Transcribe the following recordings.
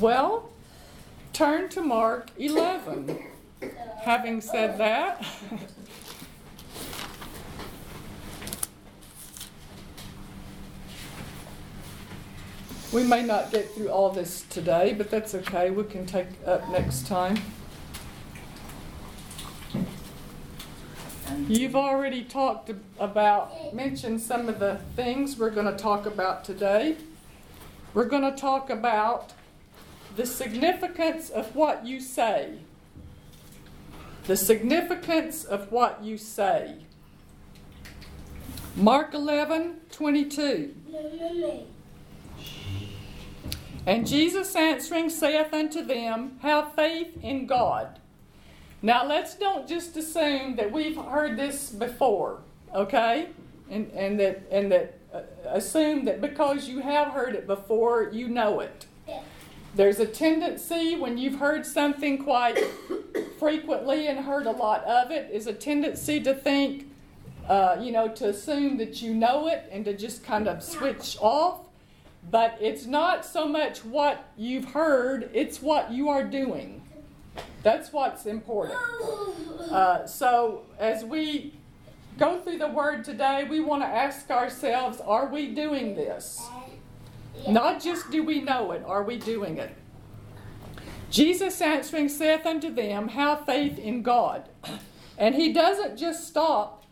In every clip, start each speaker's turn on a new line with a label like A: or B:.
A: Well, turn to Mark 11. Having said that, we may not get through all this today, but that's okay. We can take up next time. You've already talked about, mentioned some of the things we're going to talk about today. We're going to talk about the significance of what you say. The significance of what you say. Mark 11, 22. And Jesus answering saith unto them, Have faith in God. Now let's don't just assume that we've heard this before, okay? And, and that, and that uh, assume that because you have heard it before, you know it. There's a tendency when you've heard something quite frequently and heard a lot of it, is a tendency to think, uh, you know, to assume that you know it and to just kind of switch off. But it's not so much what you've heard, it's what you are doing. That's what's important. Uh, so as we go through the word today, we want to ask ourselves are we doing this? Not just do we know it, are we doing it? Jesus answering saith unto them, Have faith in God. And he doesn't just stop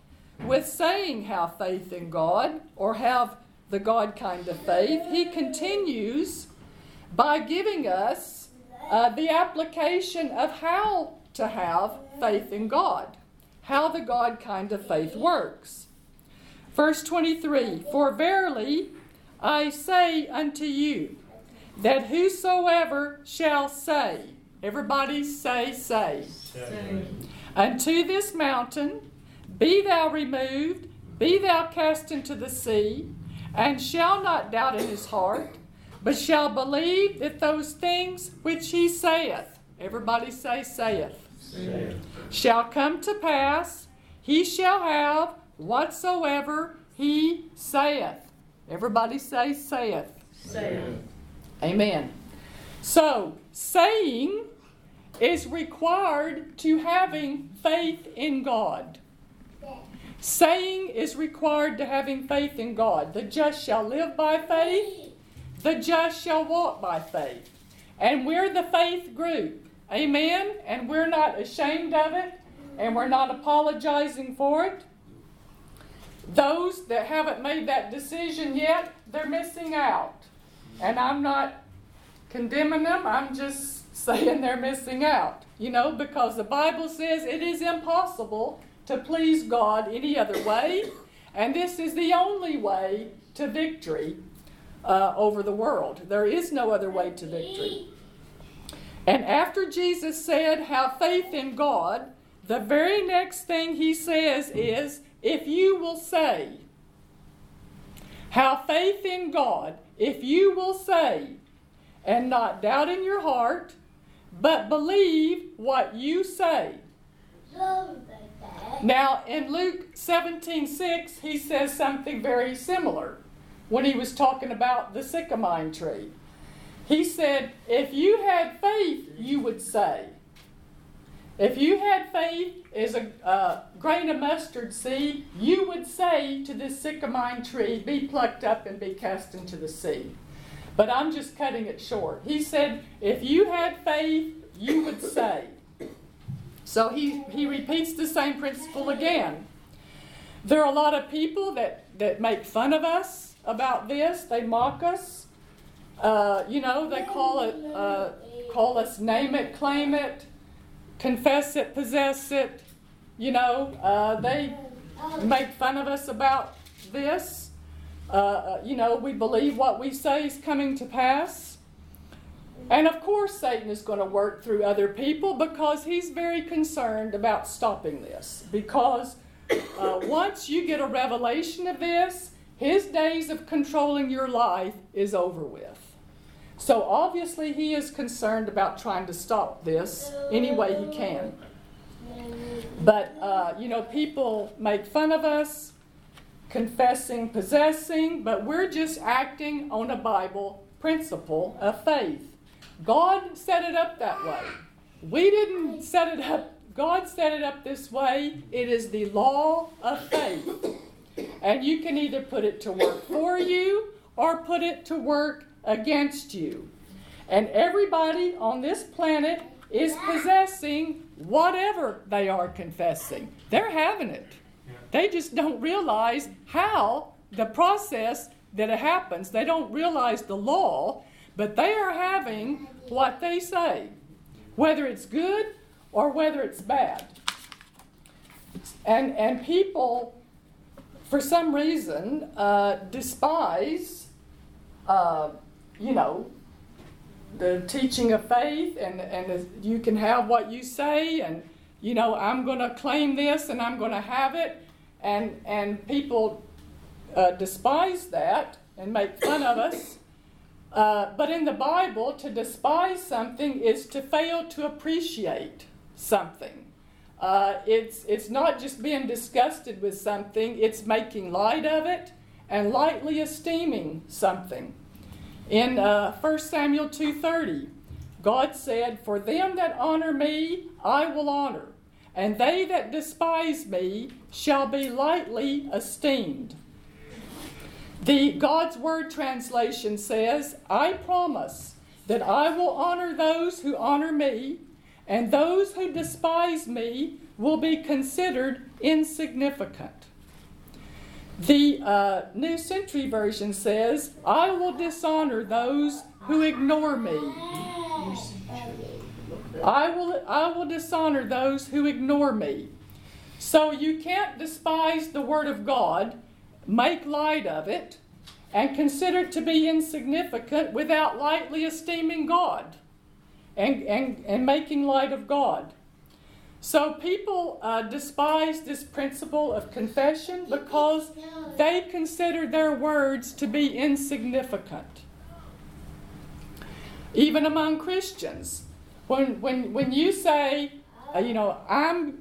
A: with saying, Have faith in God or have the God kind of faith. He continues by giving us uh, the application of how to have faith in God, how the God kind of faith works. Verse 23 For verily I say unto you, that whosoever shall say, everybody say, say, say. unto this mountain, be thou removed, be thou cast into the sea, and shall not doubt in his heart, but shall believe that those things which he saith, everybody say, saith, saith. shall come to pass, he shall have whatsoever he saith. Everybody say, saith.
B: Saith.
A: Amen. So, saying is required to having faith in God. Saying is required to having faith in God. The just shall live by faith, the just shall walk by faith. And we're the faith group. Amen. And we're not ashamed of it, and we're not apologizing for it. Those that haven't made that decision yet, they're missing out. And I'm not condemning them, I'm just saying they're missing out. You know, because the Bible says it is impossible to please God any other way, and this is the only way to victory uh, over the world. There is no other way to victory. And after Jesus said, Have faith in God, the very next thing he says is, If you will say, Have faith in God, if you will say, and not doubt in your heart, but believe what you say. Now, in Luke 17 6, he says something very similar when he was talking about the sycamine tree. He said, If you had faith, you would say. If you had faith as a uh, grain of mustard seed, you would say to this sycamine tree, Be plucked up and be cast into the sea. But I'm just cutting it short. He said, If you had faith, you would say. So he, he repeats the same principle again. There are a lot of people that, that make fun of us about this, they mock us. Uh, you know, they call it, uh, call us name it, claim it, confess it, possess it. You know, uh, they make fun of us about this. Uh, uh, you know, we believe what we say is coming to pass. And of course, Satan is going to work through other people because he's very concerned about stopping this. Because uh, once you get a revelation of this, his days of controlling your life is over with. So obviously, he is concerned about trying to stop this any way he can. But, uh, you know, people make fun of us, confessing, possessing, but we're just acting on a Bible principle of faith. God set it up that way. We didn't set it up, God set it up this way. It is the law of faith. And you can either put it to work for you or put it to work against you. And everybody on this planet is possessing whatever they are confessing. They're having it. They just don't realize how the process that it happens. They don't realize the law, but they are having what they say, whether it's good or whether it's bad. And, and people, for some reason, uh, despise, uh, you know, the teaching of faith, and, and you can have what you say, and, you know, I'm going to claim this and I'm going to have it. And, and people uh, despise that and make fun of us. Uh, but in the Bible, to despise something is to fail to appreciate something. Uh, it's, it's not just being disgusted with something, it's making light of it and lightly esteeming something. In uh, 1 Samuel 2.30, God said, For them that honor me, I will honor, and they that despise me shall be lightly esteemed. The God's Word translation says, I promise that I will honor those who honor me, and those who despise me will be considered insignificant. The uh, New Century Version says, I will dishonor those who ignore me. I will, I will dishonor those who ignore me. So you can't despise the Word of God make light of it, and consider it to be insignificant without lightly esteeming God and, and, and making light of God. So people uh, despise this principle of confession because they consider their words to be insignificant. Even among Christians, when, when, when you say, uh, you know, I'm,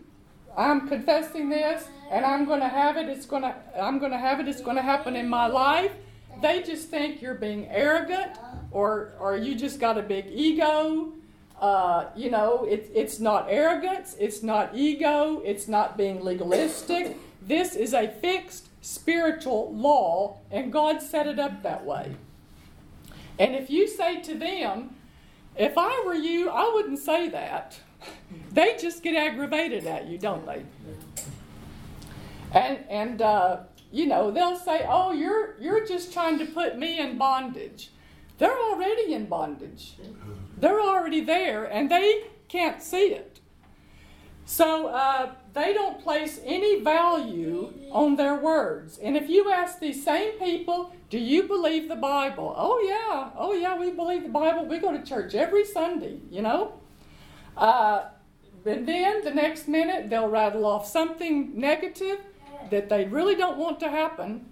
A: I'm confessing this, and I'm going to have it. It's going to I'm going to have it. It's going to happen in my life. They just think you're being arrogant, or or you just got a big ego. Uh, you know, it, it's not arrogance. It's not ego. It's not being legalistic. This is a fixed spiritual law, and God set it up that way. And if you say to them, if I were you, I wouldn't say that. They just get aggravated at you, don't they? And, and uh, you know, they'll say, oh, you're, you're just trying to put me in bondage. They're already in bondage. They're already there, and they can't see it. So uh, they don't place any value on their words. And if you ask these same people, do you believe the Bible? Oh, yeah. Oh, yeah, we believe the Bible. We go to church every Sunday, you know? Uh, and then the next minute, they'll rattle off something negative that they really don't want to happen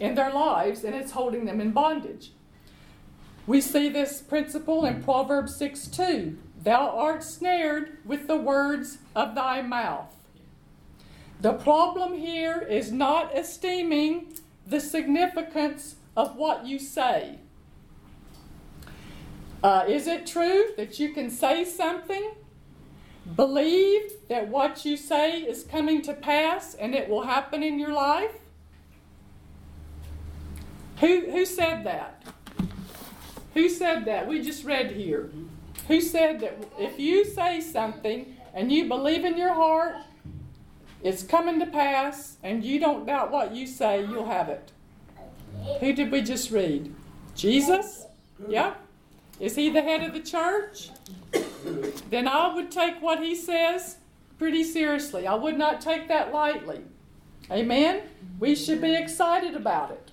A: in their lives, and it's holding them in bondage. We see this principle in Proverbs 6 2. Thou art snared with the words of thy mouth. The problem here is not esteeming the significance of what you say. Uh, is it true that you can say something Believe that what you say is coming to pass and it will happen in your life? Who, who said that? Who said that? We just read here. Who said that if you say something and you believe in your heart, it's coming to pass, and you don't doubt what you say, you'll have it. Who did we just read? Jesus? Yeah? Is he the head of the church? then I would take what he says pretty seriously. I would not take that lightly. Amen? We should be excited about it.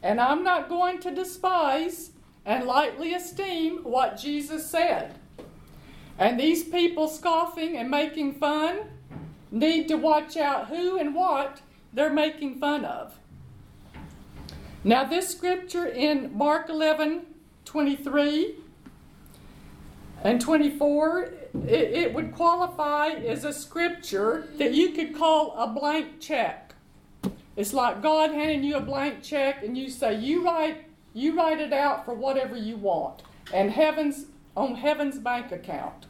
A: And I'm not going to despise and lightly esteem what Jesus said. And these people scoffing and making fun need to watch out who and what they're making fun of. Now, this scripture in Mark 11 23 and 24, it, it would qualify as a scripture that you could call a blank check. It's like God handing you a blank check and you say, you write, you write it out for whatever you want. And heaven's on heaven's bank account.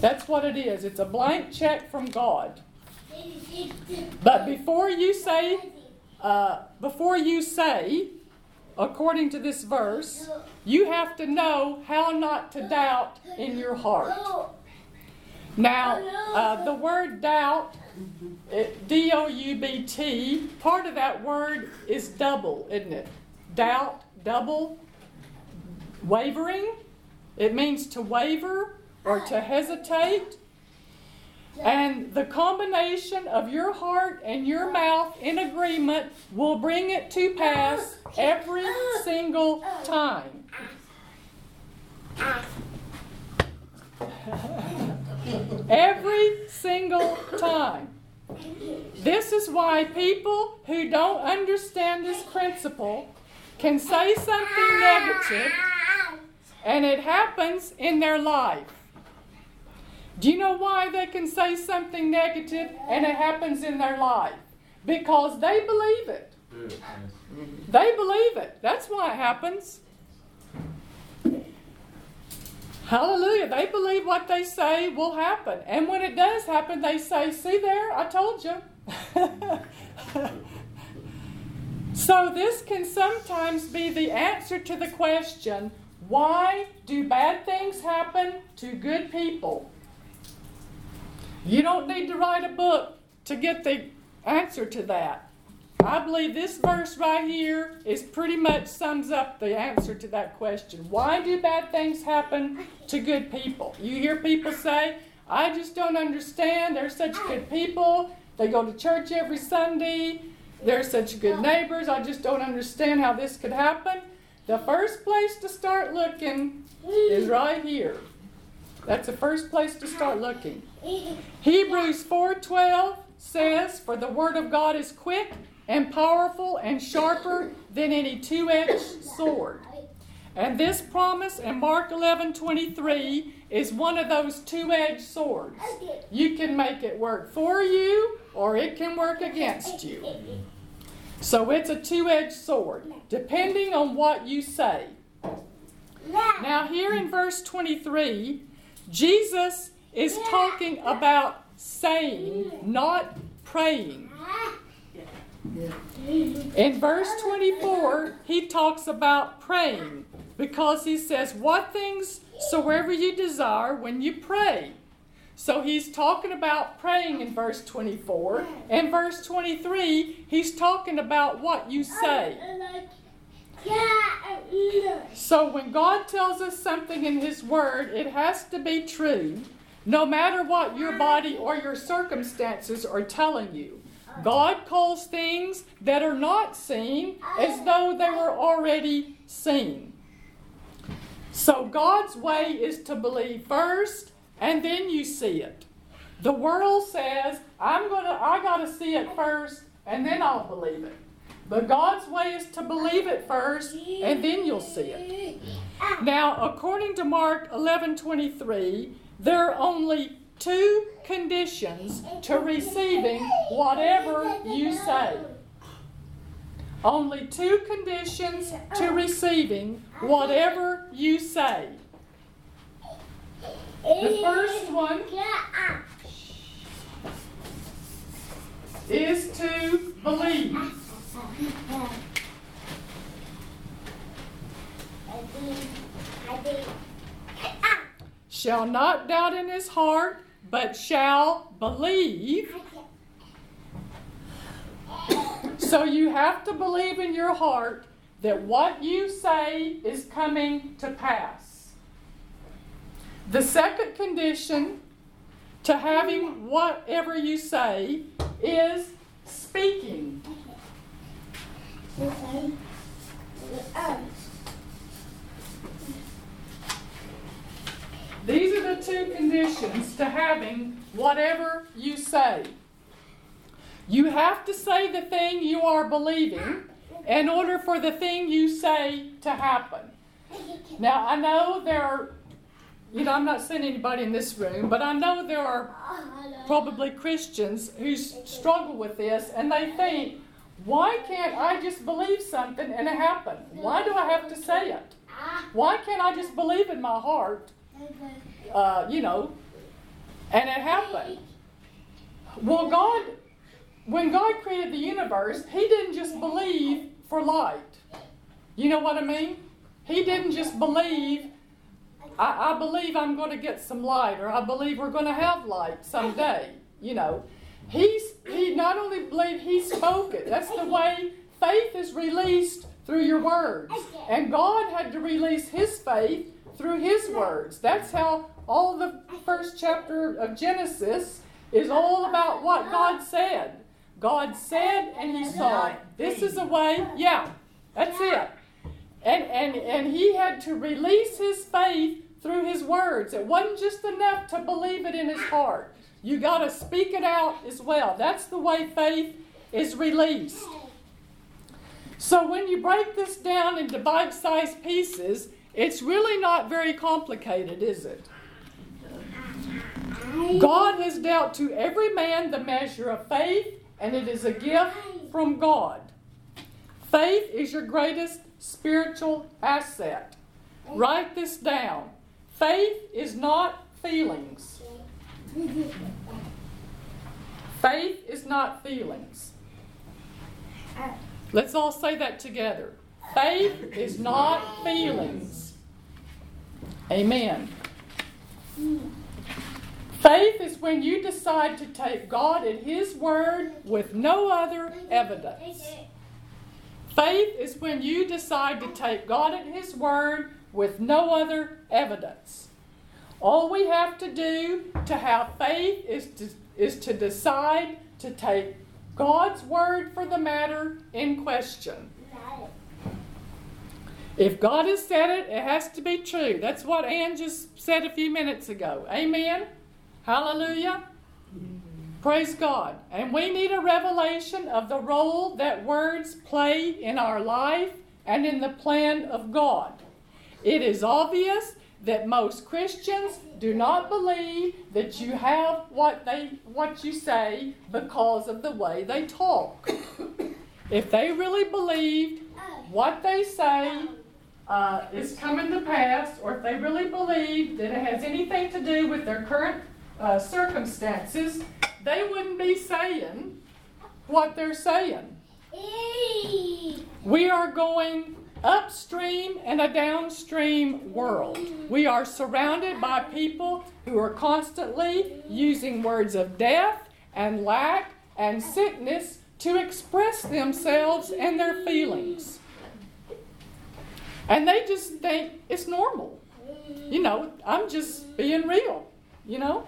A: That's what it is. It's a blank check from God. But before you say, uh, before you say, according to this verse, you have to know how not to doubt in your heart. Now, uh, the word doubt, D O U B T, part of that word is double, isn't it? Doubt, double, wavering. It means to waver or to hesitate. And the combination of your heart and your mouth in agreement will bring it to pass every single time. every single time. This is why people who don't understand this principle can say something negative and it happens in their life. Do you know why they can say something negative and it happens in their life? Because they believe it. They believe it. That's why it happens. Hallelujah. They believe what they say will happen. And when it does happen, they say, See there, I told you. so, this can sometimes be the answer to the question why do bad things happen to good people? You don't need to write a book to get the answer to that. I believe this verse right here is pretty much sums up the answer to that question. Why do bad things happen to good people? You hear people say, I just don't understand. They're such good people. They go to church every Sunday. They're such good neighbors. I just don't understand how this could happen. The first place to start looking is right here. That's the first place to start looking. Hebrews 4:12 says, "For the word of God is quick and powerful and sharper than any two-edged sword." And this promise in Mark 11:23 is one of those two-edged swords. You can make it work for you or it can work against you. So it's a two-edged sword, depending on what you say. Now here in verse 23, Jesus is talking about saying, not praying. In verse 24, he talks about praying because he says, What things soever you desire when you pray. So he's talking about praying in verse 24. In verse 23, he's talking about what you say. So when God tells us something in His Word, it has to be true, no matter what your body or your circumstances are telling you. God calls things that are not seen as though they were already seen. So God's way is to believe first and then you see it. The world says, I'm gonna I gotta see it first and then I'll believe it. But God's way is to believe it first, and then you'll see it. Now, according to Mark 11:23, there are only two conditions to receiving whatever you say. Only two conditions to receiving whatever you say. The first one is to believe. Shall not doubt in his heart, but shall believe. So you have to believe in your heart that what you say is coming to pass. The second condition to having whatever you say is speaking. These are the two conditions to having whatever you say. You have to say the thing you are believing in order for the thing you say to happen. Now, I know there are, you know, I'm not saying anybody in this room, but I know there are probably Christians who struggle with this and they think, why can't I just believe something and it happen? Why do I have to say it? Why can't I just believe in my heart? Uh, you know, and it happened. Well, God, when God created the universe, He didn't just believe for light. You know what I mean? He didn't just believe, I, I believe I'm going to get some light, or I believe we're going to have light someday. You know, He's, He not only believed, He spoke it. That's the way faith is released through your words. And God had to release His faith through His words. That's how all the first chapter of Genesis is all about what God said. God said and He saw. This is a way, yeah, that's it. And, and, and He had to release His faith through His words. It wasn't just enough to believe it in His heart. You got to speak it out as well. That's the way faith is released. So when you break this down into bite sized pieces, it's really not very complicated, is it? God has dealt to every man the measure of faith, and it is a gift from God. Faith is your greatest spiritual asset. Write this down. Faith is not feelings. Faith is not feelings. Let's all say that together. Faith is not feelings. Amen. Faith is when you decide to take God at His word with no other evidence. Faith is when you decide to take God at His word with no other evidence. All we have to do to have faith is to, is to decide to take God's word for the matter in question. If God has said it, it has to be true. That's what Ann just said a few minutes ago. Amen? Hallelujah? Praise God. And we need a revelation of the role that words play in our life and in the plan of God. It is obvious that most Christians do not believe that you have what they what you say because of the way they talk. if they really believed what they say uh, is coming to pass, or if they really believe that it has anything to do with their current uh, circumstances, they wouldn't be saying what they're saying. We are going upstream and a downstream world. We are surrounded by people who are constantly using words of death and lack and sickness to express themselves and their feelings. And they just think it's normal. You know, I'm just being real, you know?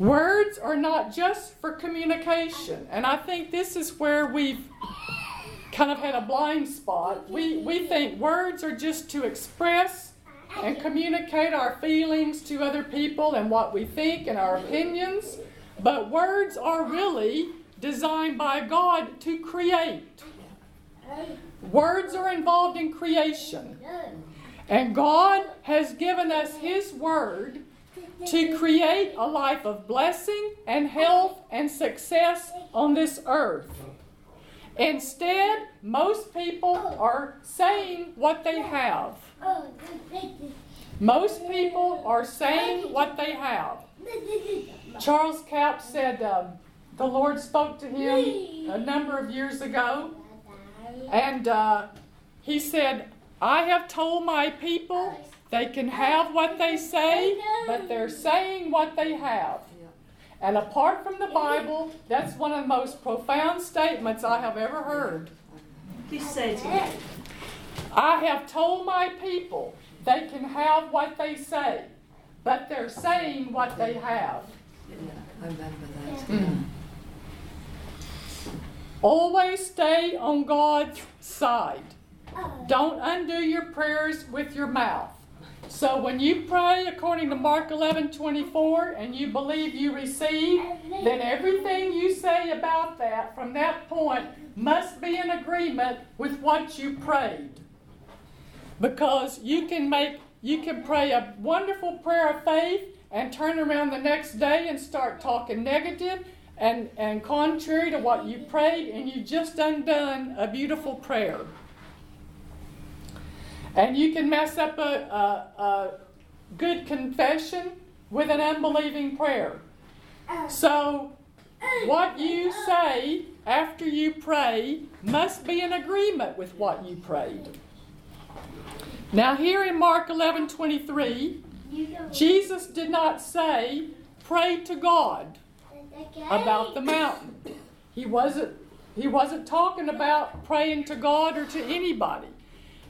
A: Words are not just for communication. And I think this is where we've kind of had a blind spot. We, we think words are just to express and communicate our feelings to other people and what we think and our opinions. But words are really designed by God to create. Words are involved in creation. And God has given us His Word to create a life of blessing and health and success on this earth. Instead, most people are saying what they have. Most people are saying what they have. Charles Capps said um, the Lord spoke to him a number of years ago, and uh, he said, I have told my people they can have what they say, but they're saying what they have. And apart from the Bible, that's one of the most profound statements I have ever heard.
B: He said.
A: I have told my people they can have what they say, but they're saying what they have.
B: Yeah, I remember that. Mm.
A: Always stay on God's side. Don't undo your prayers with your mouth. So when you pray according to Mark 11 24 and you believe you receive, then everything you say about that from that point must be in agreement with what you prayed. Because you can make you can pray a wonderful prayer of faith and turn around the next day and start talking negative and, and contrary to what you prayed, and you just undone a beautiful prayer. And you can mess up a, a, a good confession with an unbelieving prayer. So, what you say after you pray must be in agreement with what you prayed. Now, here in Mark 11 23, Jesus did not say, pray to God about the mountain. He wasn't, he wasn't talking about praying to God or to anybody.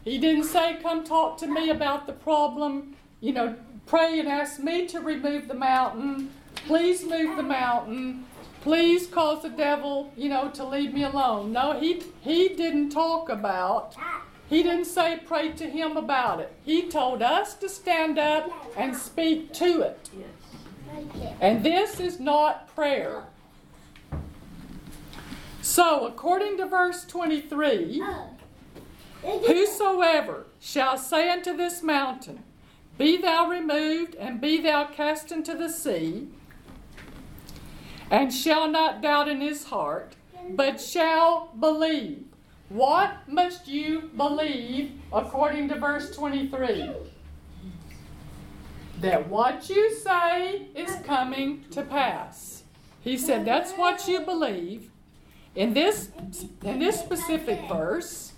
A: He didn't say, come talk to me about the problem, you know, pray and ask me to remove the mountain. Please move the mountain. Please cause the devil, you know, to leave me alone. No, he, he didn't talk about he didn't say pray to him about it. He told us to stand up and speak to it. And this is not prayer. So, according to verse 23, whosoever shall say unto this mountain, Be thou removed, and be thou cast into the sea, and shall not doubt in his heart, but shall believe what must you believe according to verse 23? That what you say is coming to pass. He said that's what you believe. In this, in this specific verse,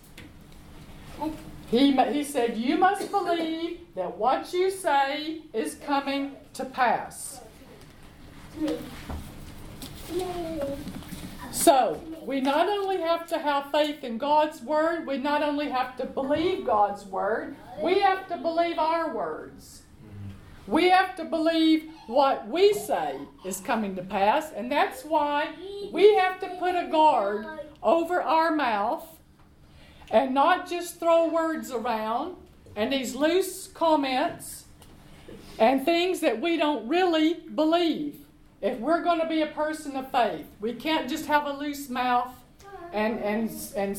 A: he, he said, You must believe that what you say is coming to pass. So, we not only have to have faith in God's word, we not only have to believe God's word, we have to believe our words. We have to believe what we say is coming to pass, and that's why we have to put a guard over our mouth and not just throw words around and these loose comments and things that we don't really believe. If we're going to be a person of faith, we can't just have a loose mouth and, and, and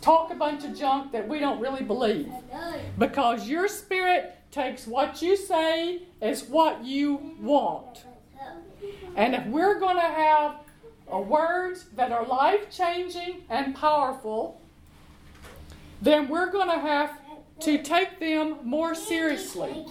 A: talk a bunch of junk that we don't really believe. Because your spirit takes what you say as what you want. And if we're going to have words that are life changing and powerful, then we're going to have to take them more seriously.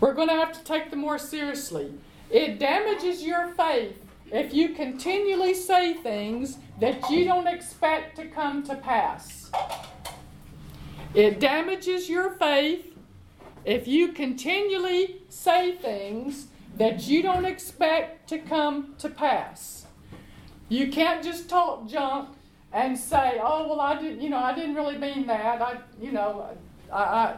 A: We're going to have to take them more seriously. It damages your faith if you continually say things that you don't expect to come to pass. It damages your faith if you continually say things that you don't expect to come to pass. You can't just talk junk and say, "Oh, well, I didn't, you know, I didn't really mean that. I, you know, I, I,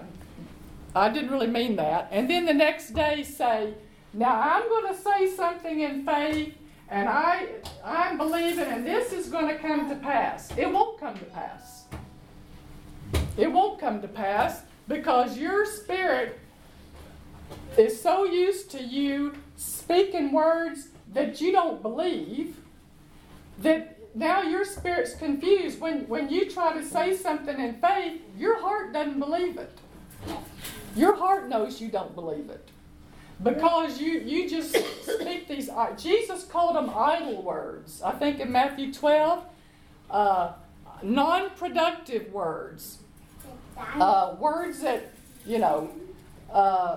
A: I didn't really mean that." And then the next day say, now I'm going to say something in faith, and I I'm believing, and this is going to come to pass. It won't come to pass. It won't come to pass because your spirit is so used to you speaking words that you don't believe that now your spirit's confused. When, when you try to say something in faith, your heart doesn't believe it. Your heart knows you don't believe it. Because you, you just speak these, uh, Jesus called them idle words. I think in Matthew 12, uh, non productive words. Uh, words that, you know, uh,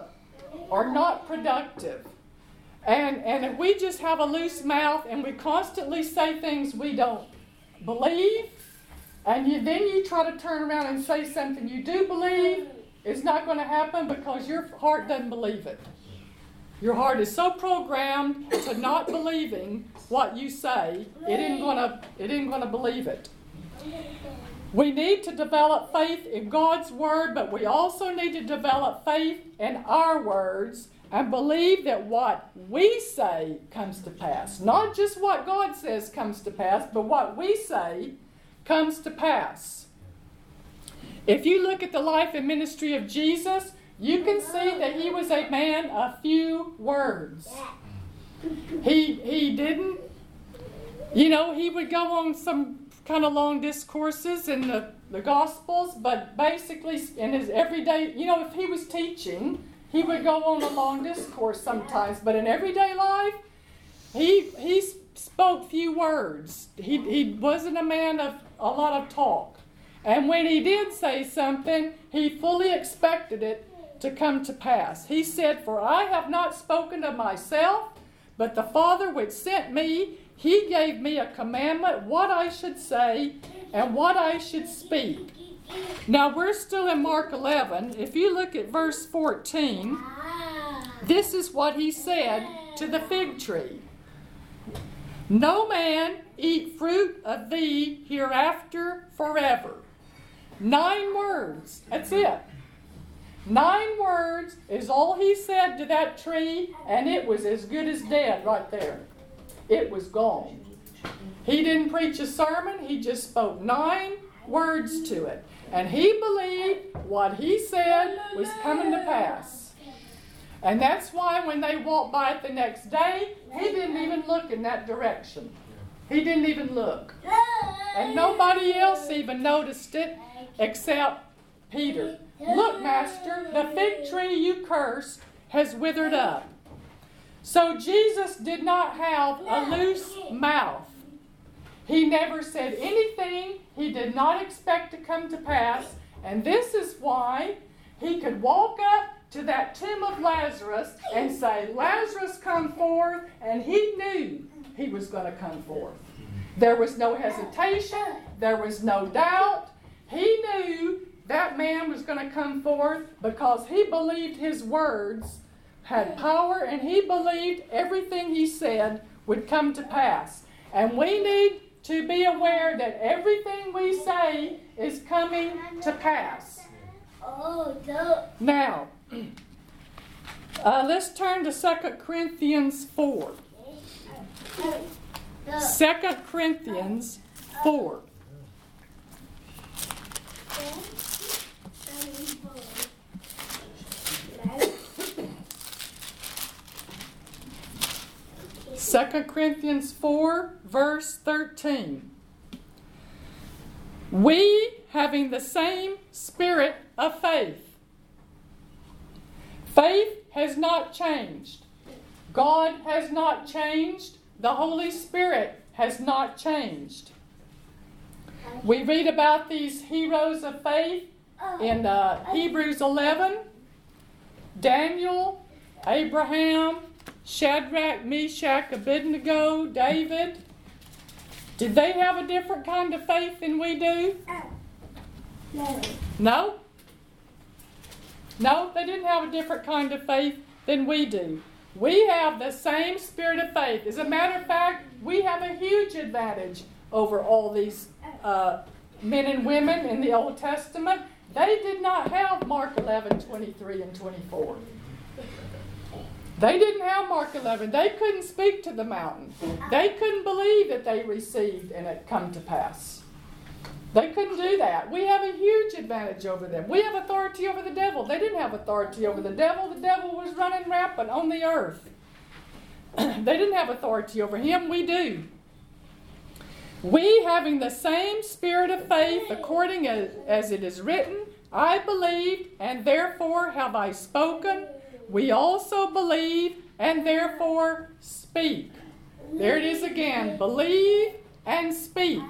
A: are not productive. And, and if we just have a loose mouth and we constantly say things we don't believe, and you, then you try to turn around and say something you do believe, it's not going to happen because your heart doesn't believe it. Your heart is so programmed to not believing what you say, it isn't gonna it isn't gonna believe it. We need to develop faith in God's word, but we also need to develop faith in our words and believe that what we say comes to pass. Not just what God says comes to pass, but what we say comes to pass. If you look at the life and ministry of Jesus, you can see that he was a man of few words. He, he didn't, you know, he would go on some kind of long discourses in the, the Gospels, but basically in his everyday, you know, if he was teaching, he would go on a long discourse sometimes, but in everyday life, he, he spoke few words. He, he wasn't a man of a lot of talk. And when he did say something, he fully expected it to come to pass. He said, For I have not spoken of myself, but the Father which sent me, he gave me a commandment what I should say and what I should speak. Now we're still in Mark 11. If you look at verse 14, ah. this is what he said to the fig tree No man eat fruit of thee hereafter forever. Nine words. That's it. Nine words is all he said to that tree, and it was as good as dead right there. It was gone. He didn't preach a sermon, he just spoke nine words to it. And he believed what he said was coming to pass. And that's why when they walked by it the next day, he didn't even look in that direction. He didn't even look. And nobody else even noticed it except Peter. Look, Master, the fig tree you cursed has withered up. So Jesus did not have a loose mouth. He never said anything he did not expect to come to pass, and this is why he could walk up to that tomb of Lazarus and say, Lazarus, come forth, and he knew he was going to come forth. There was no hesitation, there was no doubt. He knew that man was going to come forth because he believed his words had power and he believed everything he said would come to pass. And we need to be aware that everything we say is coming to pass. Now, uh, let's turn to 2 Corinthians 4. 2 Corinthians 4. Second Corinthians 4, verse 13. We, having the same spirit of faith. Faith has not changed. God has not changed. The Holy Spirit has not changed. We read about these heroes of faith in uh, Hebrews 11, Daniel, Abraham, Shadrach, Meshach, Abednego, David. Did they have a different kind of faith than we do? No. No? No, they didn't have a different kind of faith than we do. We have the same spirit of faith. As a matter of fact, we have a huge advantage over all these uh, men and women in the Old Testament. They did not have Mark 11, 23, and 24. They didn't have Mark 11. They couldn't speak to the mountain. They couldn't believe that they received and it come to pass. They couldn't do that. We have a huge advantage over them. We have authority over the devil. They didn't have authority over the devil. The devil was running rampant on the earth. they didn't have authority over him. We do. We, having the same spirit of faith, according as, as it is written, I believed, and therefore have I spoken we also believe and therefore speak. There it is again believe and speak.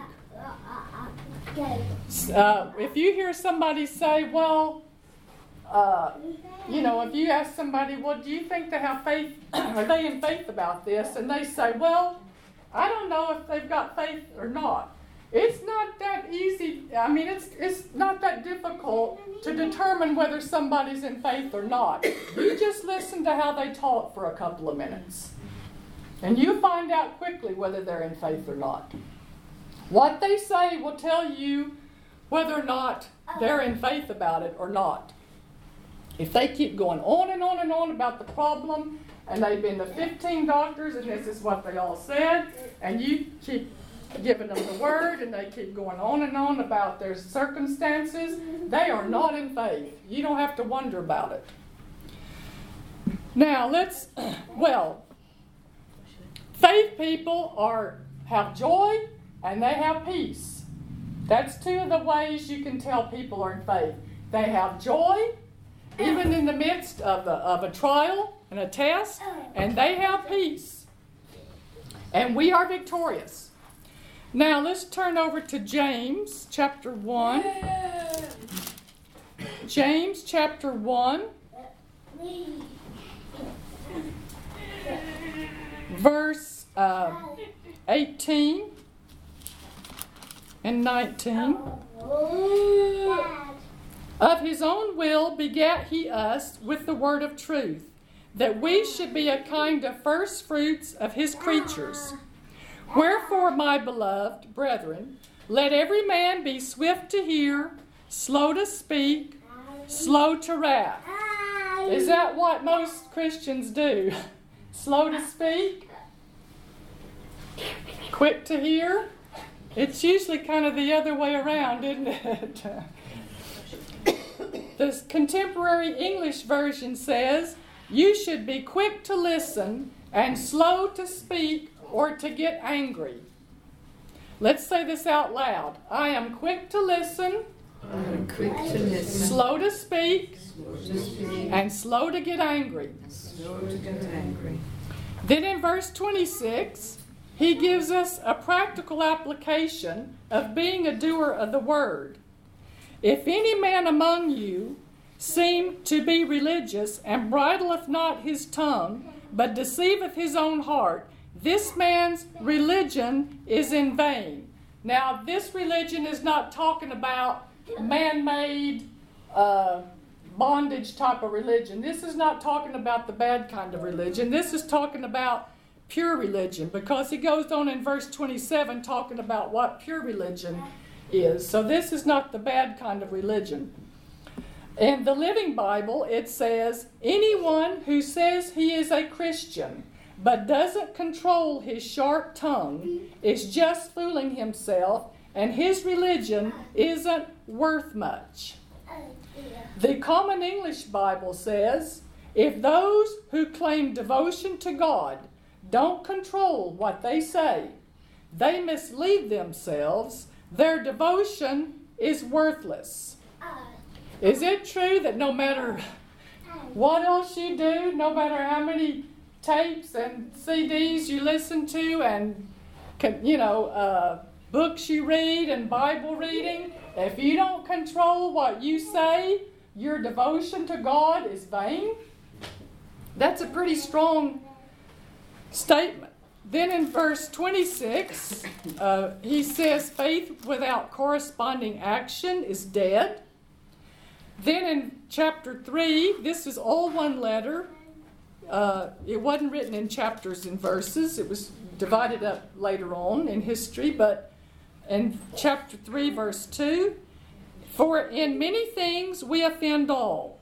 A: Uh, if you hear somebody say, well, uh, you know, if you ask somebody, well, do you think they have faith? Are they in faith about this? And they say, well, I don't know if they've got faith or not. It's not that easy. I mean, it's, it's not that difficult to determine whether somebody's in faith or not. You just listen to how they talk for a couple of minutes. And you find out quickly whether they're in faith or not. What they say will tell you whether or not they're in faith about it or not. If they keep going on and on and on about the problem, and they've been to 15 doctors, and this is what they all said, and you keep giving them the word and they keep going on and on about their circumstances, they are not in faith. You don't have to wonder about it. Now, let's, well, faith people are have joy and they have peace. That's two of the ways you can tell people are in faith. They have joy, even in the midst of, of a trial and a test, and they have peace. And we are victorious. Now let's turn over to James chapter 1. James chapter 1, verse uh, 18 and 19. Of his own will begat he us with the word of truth, that we should be a kind of first fruits of his creatures. Wherefore, my beloved brethren, let every man be swift to hear, slow to speak, slow to wrath. Is that what most Christians do? Slow to speak? Quick to hear? It's usually kind of the other way around, isn't it? the contemporary English version says, You should be quick to listen and slow to speak or to get angry. Let's say this out loud. I am quick to listen,
B: quick to listen,
A: slow to speak,
B: slow to speak,
A: and slow to get angry.
B: and slow to get angry.
A: Then in verse 26, he gives us a practical application of being a doer of the word. If any man among you seem to be religious and bridleth not his tongue, but deceiveth his own heart, this man's religion is in vain. Now, this religion is not talking about man made uh, bondage type of religion. This is not talking about the bad kind of religion. This is talking about pure religion because he goes on in verse 27 talking about what pure religion is. So, this is not the bad kind of religion. In the Living Bible, it says, anyone who says he is a Christian but doesn't control his sharp tongue is just fooling himself, and his religion isn't worth much. The Common English Bible says, if those who claim devotion to God don't control what they say, they mislead themselves, their devotion is worthless. Is it true that no matter what else you do, no matter how many tapes and CDs you listen to, and you know uh, books you read and Bible reading, if you don't control what you say, your devotion to God is vain? That's a pretty strong statement. Then in verse 26, uh, he says, faith without corresponding action is dead. Then in chapter 3, this is all one letter. Uh, it wasn't written in chapters and verses, it was divided up later on in history. But in chapter 3, verse 2, for in many things we offend all.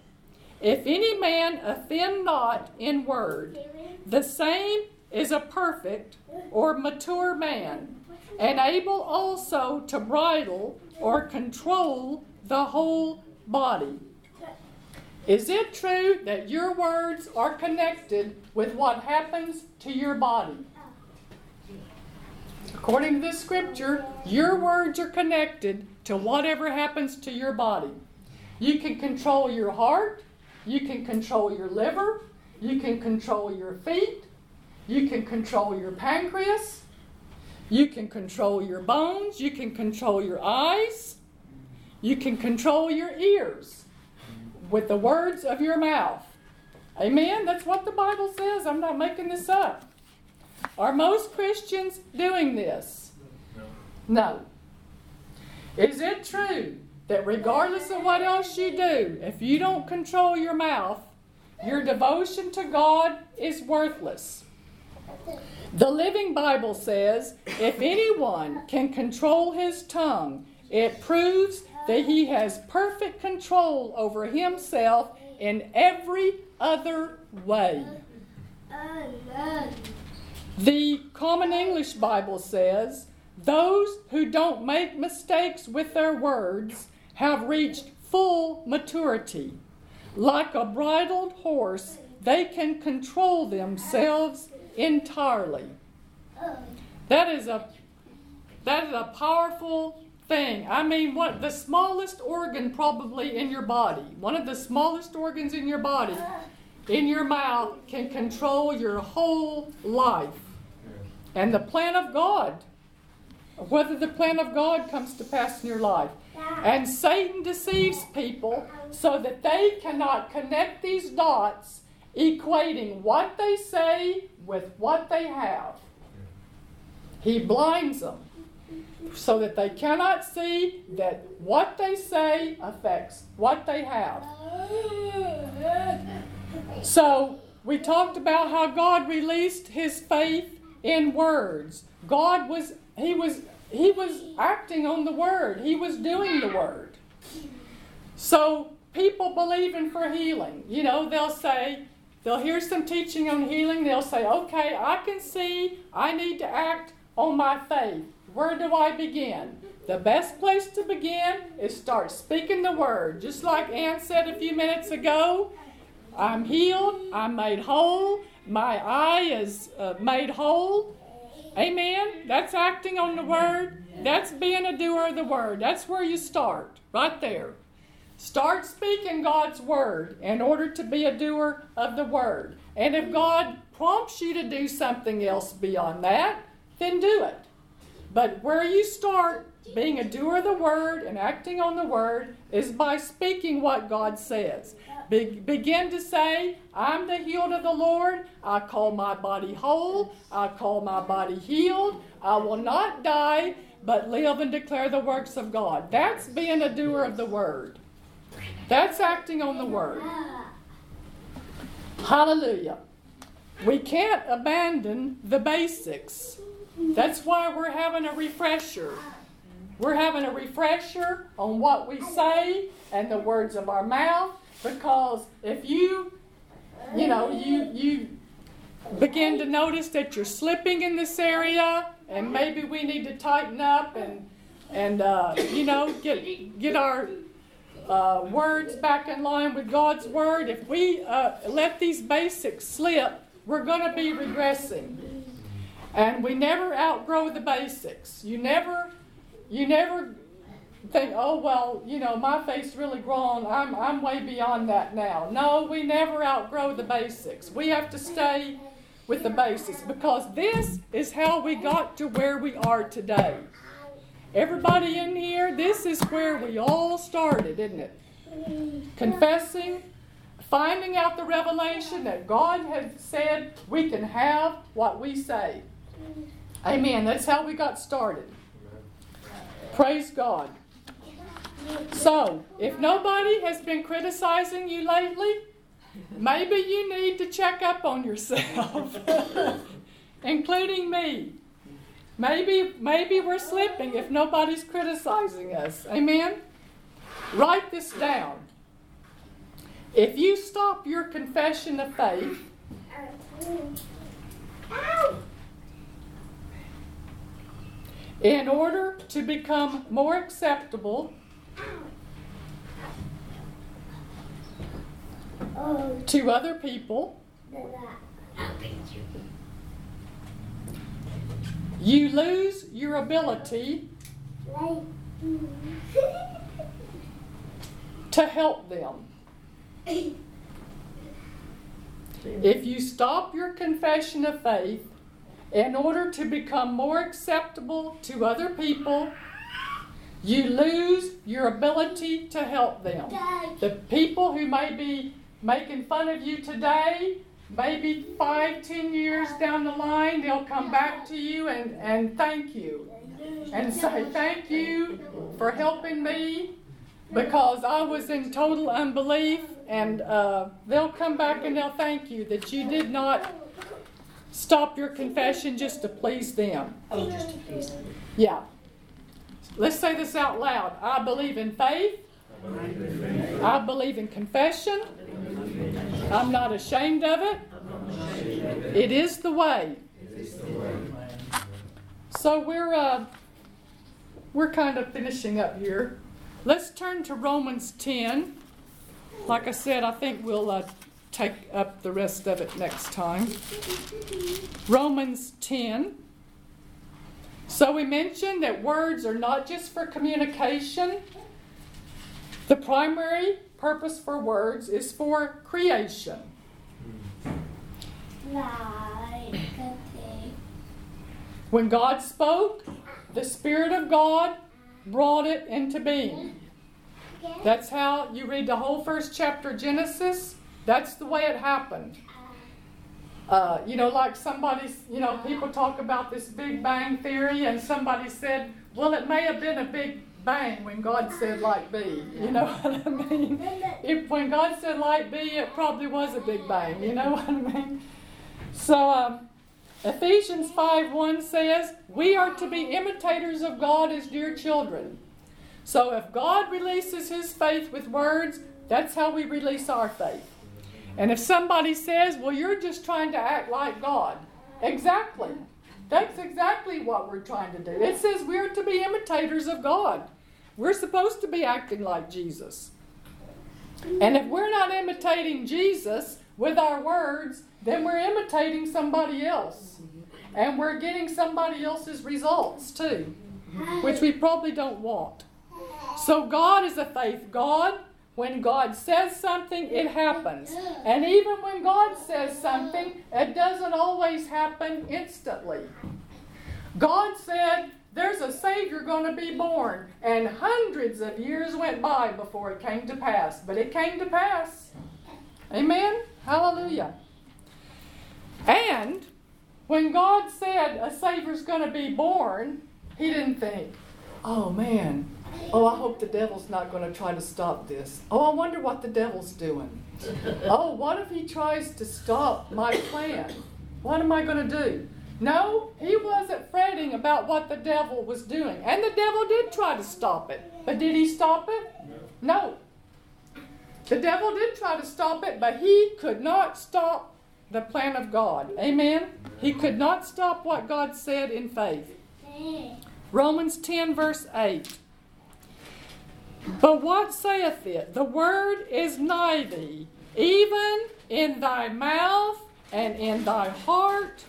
A: If any man offend not in word, the same is a perfect or mature man, and able also to bridle or control the whole body. Is it true that your words are connected with what happens to your body? According to this scripture, your words are connected to whatever happens to your body. You can control your heart, you can control your liver, you can control your feet, you can control your pancreas, you can control your bones, you can control your eyes, you can control your ears with the words of your mouth. Amen? That's what the Bible says. I'm not making this up. Are most Christians doing this? No. Is it true that regardless of what else you do, if you don't control your mouth, your devotion to God is worthless? The Living Bible says if anyone can control his tongue, it proves that he has perfect control over himself in every other way. The Common English Bible says, Those who don't make mistakes with their words have reached full maturity. Like a bridled horse, they can control themselves entirely. That is a that is a powerful thing. I mean, what the smallest organ probably in your body, one of the smallest organs in your body, in your mouth, can control your whole life. And the plan of God whether the plan of God comes to pass in your life. And Satan deceives people so that they cannot connect these dots, equating what they say with what they have. He blinds them so that they cannot see that what they say affects what they have. So, we talked about how God released his faith in words. God was he was he was acting on the word. He was doing the word. So, people believing for healing. You know, they'll say they'll hear some teaching on healing. They'll say, "Okay, I can see I need to act on my faith." Where do I begin? The best place to begin is start speaking the word. Just like Ann said a few minutes ago, I'm healed, I'm made whole, my eye is uh, made whole. Amen. That's acting on the word. That's being a doer of the word. That's where you start, right there. Start speaking God's word in order to be a doer of the word. And if God prompts you to do something else beyond that, then do it. But where you start being a doer of the word and acting on the word is by speaking what God says. Be- begin to say, I'm the healed of the Lord. I call my body whole. I call my body healed. I will not die, but live and declare the works of God. That's being a doer of the word. That's acting on the word. Hallelujah. We can't abandon the basics. That's why we're having a refresher. We're having a refresher on what we say and the words of our mouth because if you you know you you begin to notice that you're slipping in this area and maybe we need to tighten up and and uh, you know get get our uh, words back in line with God's word. If we uh, let these basics slip, we're going to be regressing. And we never outgrow the basics. You never, you never think, oh well, you know, my faith's really grown. I'm I'm way beyond that now. No, we never outgrow the basics. We have to stay with the basics because this is how we got to where we are today. Everybody in here, this is where we all started, isn't it? Confessing, finding out the revelation that God has said we can have what we say. Amen. That's how we got started. Praise God. So, if nobody has been criticizing you lately, maybe you need to check up on yourself, including me. Maybe, maybe we're slipping if nobody's criticizing us. Amen? Write this down. If you stop your confession of faith, in order to become more acceptable. Oh. To other people, you lose your ability to help them. Mm. If you stop your confession of faith in order to become more acceptable to other people, you lose your ability to help them. The people who may be making fun of you today, maybe five, ten years down the line, they'll come back to you and, and thank you. And say, Thank you for helping me because I was in total unbelief. And uh, they'll come back and they'll thank you that you did not stop your confession just to please them.
C: Oh, just to please them.
A: Yeah. Let's say this out loud. I believe in faith. I believe in confession. I'm not ashamed of it. It is the way. So we're uh, we're kind of finishing up here. Let's turn to Romans 10. Like I said, I think we'll uh, take up the rest of it next time. Romans 10. So we mentioned that words are not just for communication. The primary purpose for words is for creation. When God spoke, the Spirit of God brought it into being. That's how you read the whole first chapter Genesis. That's the way it happened. Uh, you know, like somebody, you know, people talk about this Big Bang Theory, and somebody said, well, it may have been a Big Bang when God said light be. You know what I mean? If when God said light be, it probably was a Big Bang. You know what I mean? So, um, Ephesians 5 1 says, We are to be imitators of God as dear children. So, if God releases his faith with words, that's how we release our faith. And if somebody says, Well, you're just trying to act like God, exactly. That's exactly what we're trying to do. It says we're to be imitators of God. We're supposed to be acting like Jesus. And if we're not imitating Jesus with our words, then we're imitating somebody else. And we're getting somebody else's results too, which we probably don't want. So God is a faith God. When God says something, it happens. And even when God says something, it doesn't always happen instantly. God said, There's a Savior going to be born. And hundreds of years went by before it came to pass. But it came to pass. Amen? Hallelujah. And when God said a Savior's going to be born, He didn't think, Oh man, oh, I hope the devil's not going to try to stop this. Oh, I wonder what the devil's doing. oh, what if he tries to stop my plan? What am I going to do? No, he wasn't fretting about what the devil was doing. And the devil did try to stop it. But did he stop it? No. no. The devil did try to stop it, but he could not stop the plan of God. Amen? He could not stop what God said in faith. Romans 10, verse 8. But what saith it? The word is nigh thee, even in thy mouth and in thy heart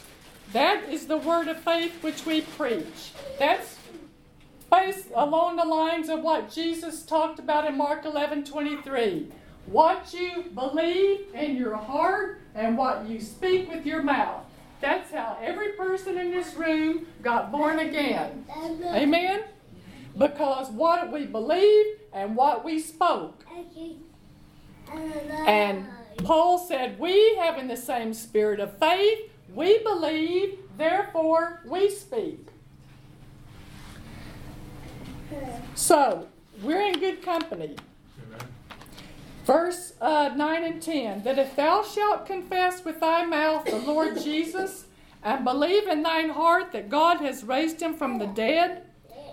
A: that is the word of faith which we preach. That's based along the lines of what Jesus talked about in Mark 11 23. What you believe in your heart and what you speak with your mouth. That's how every person in this room got born again. Amen? Because what we believed and what we spoke. And Paul said, We having the same spirit of faith we believe, therefore we speak. So, we're in good company. Verse uh, 9 and 10 that if thou shalt confess with thy mouth the Lord Jesus and believe in thine heart that God has raised him from the dead,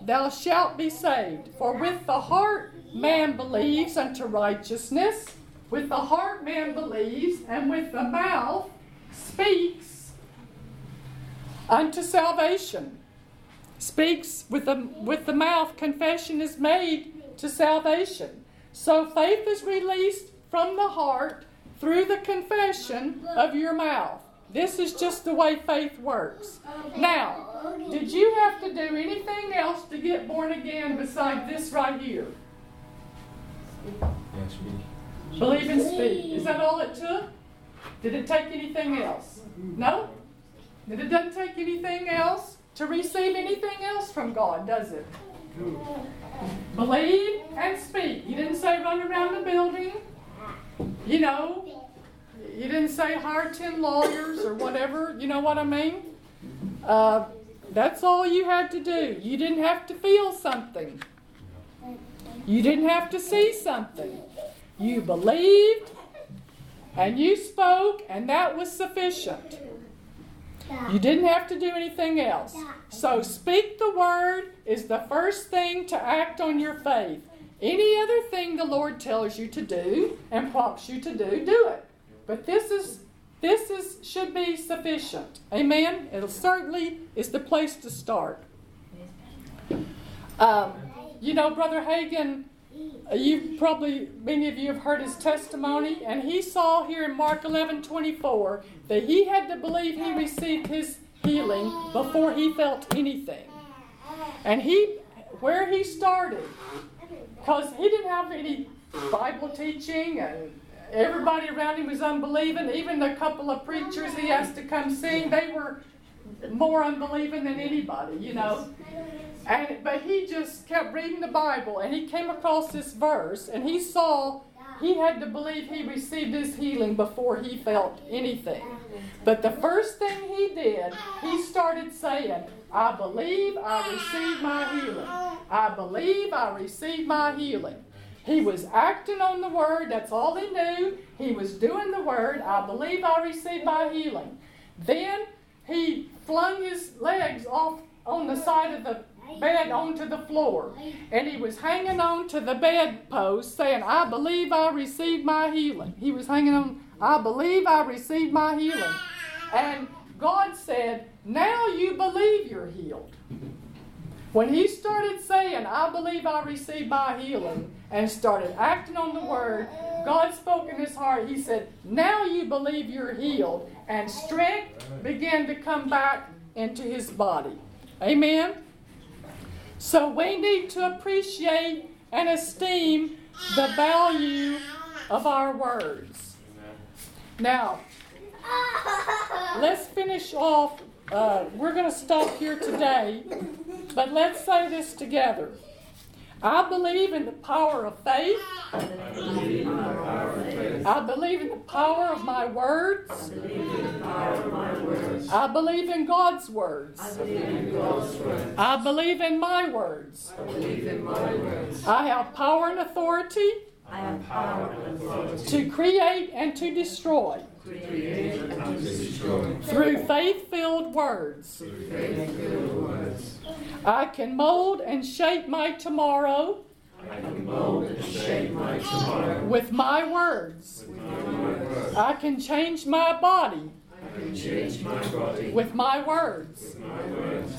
A: thou shalt be saved. For with the heart man believes unto righteousness, with the heart man believes, and with the mouth speaks unto salvation. Speaks with the, with the mouth, confession is made to salvation. So faith is released from the heart through the confession of your mouth. This is just the way faith works. Now, did you have to do anything else to get born again besides this right here? Believe and speak. Is that all it took? Did it take anything else? No? That it doesn't take anything else to receive anything else from God, does it? Believe and speak. You didn't say run around the building. You know, you didn't say hire 10 lawyers or whatever. You know what I mean? Uh, that's all you had to do. You didn't have to feel something, you didn't have to see something. You believed and you spoke, and that was sufficient. You didn't have to do anything else. So, speak the word is the first thing to act on your faith. Any other thing the Lord tells you to do and prompts you to do, do it. But this is this is should be sufficient. Amen. It certainly is the place to start. Um, you know, Brother Hagin you probably many of you have heard his testimony, and he saw here in Mark 11 24 that he had to believe he received his healing before he felt anything. And he, where he started, because he didn't have any Bible teaching, and everybody around him was unbelieving. Even the couple of preachers he asked to come sing, they were more unbelieving than anybody, you know. And but he just kept reading the Bible and he came across this verse and he saw he had to believe he received his healing before he felt anything. But the first thing he did, he started saying, I believe I received my healing. I believe I received my healing. He was acting on the word, that's all he knew. He was doing the word, I believe I received my healing. Then he flung his legs off on the side of the bed onto the floor. And he was hanging on to the bedpost saying, I believe I received my healing. He was hanging on, I believe I received my healing. And God said, Now you believe you're healed. When he started saying, I believe I received my healing, and started acting on the word, God spoke in his heart. He said, Now you believe you're healed. And strength began to come back into his body. Amen. So we need to appreciate and esteem the value of our words. Now, let's finish off. Uh, we're going to stop here today, but let's say this together. I believe in the power of faith. I believe in the power of my words. I believe in God's words. I believe in my words. I have power and authority
B: I have power and authority
A: to create and to destroy through faith filled words. I can mold and shape my tomorrow
B: I can mold and shape my tomorrow
A: with my words. I can change my body with my words.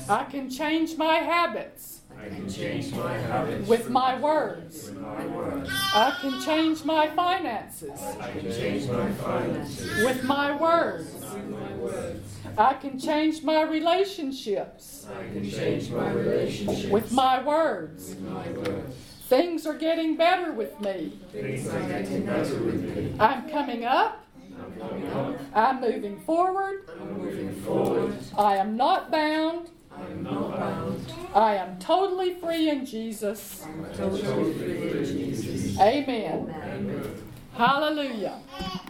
A: I can change my habits
B: I can change my habits
A: with my words.
B: with my words.
A: I can change my finances
B: I can change my finances
A: with my words.
B: with my words.
A: I can change my relationships
B: I can change my relationships
A: with my words.
B: with my words.
A: Things are getting better with me.
B: Things are getting better with me.
A: I'm coming up.
B: I'm coming up.
A: I'm moving forward.
B: I'm moving forward.
A: I am not bound.
B: I'm not bound.
A: I am totally free in Jesus.
B: Totally free in Jesus.
A: Amen.
B: Amen.
A: Hallelujah.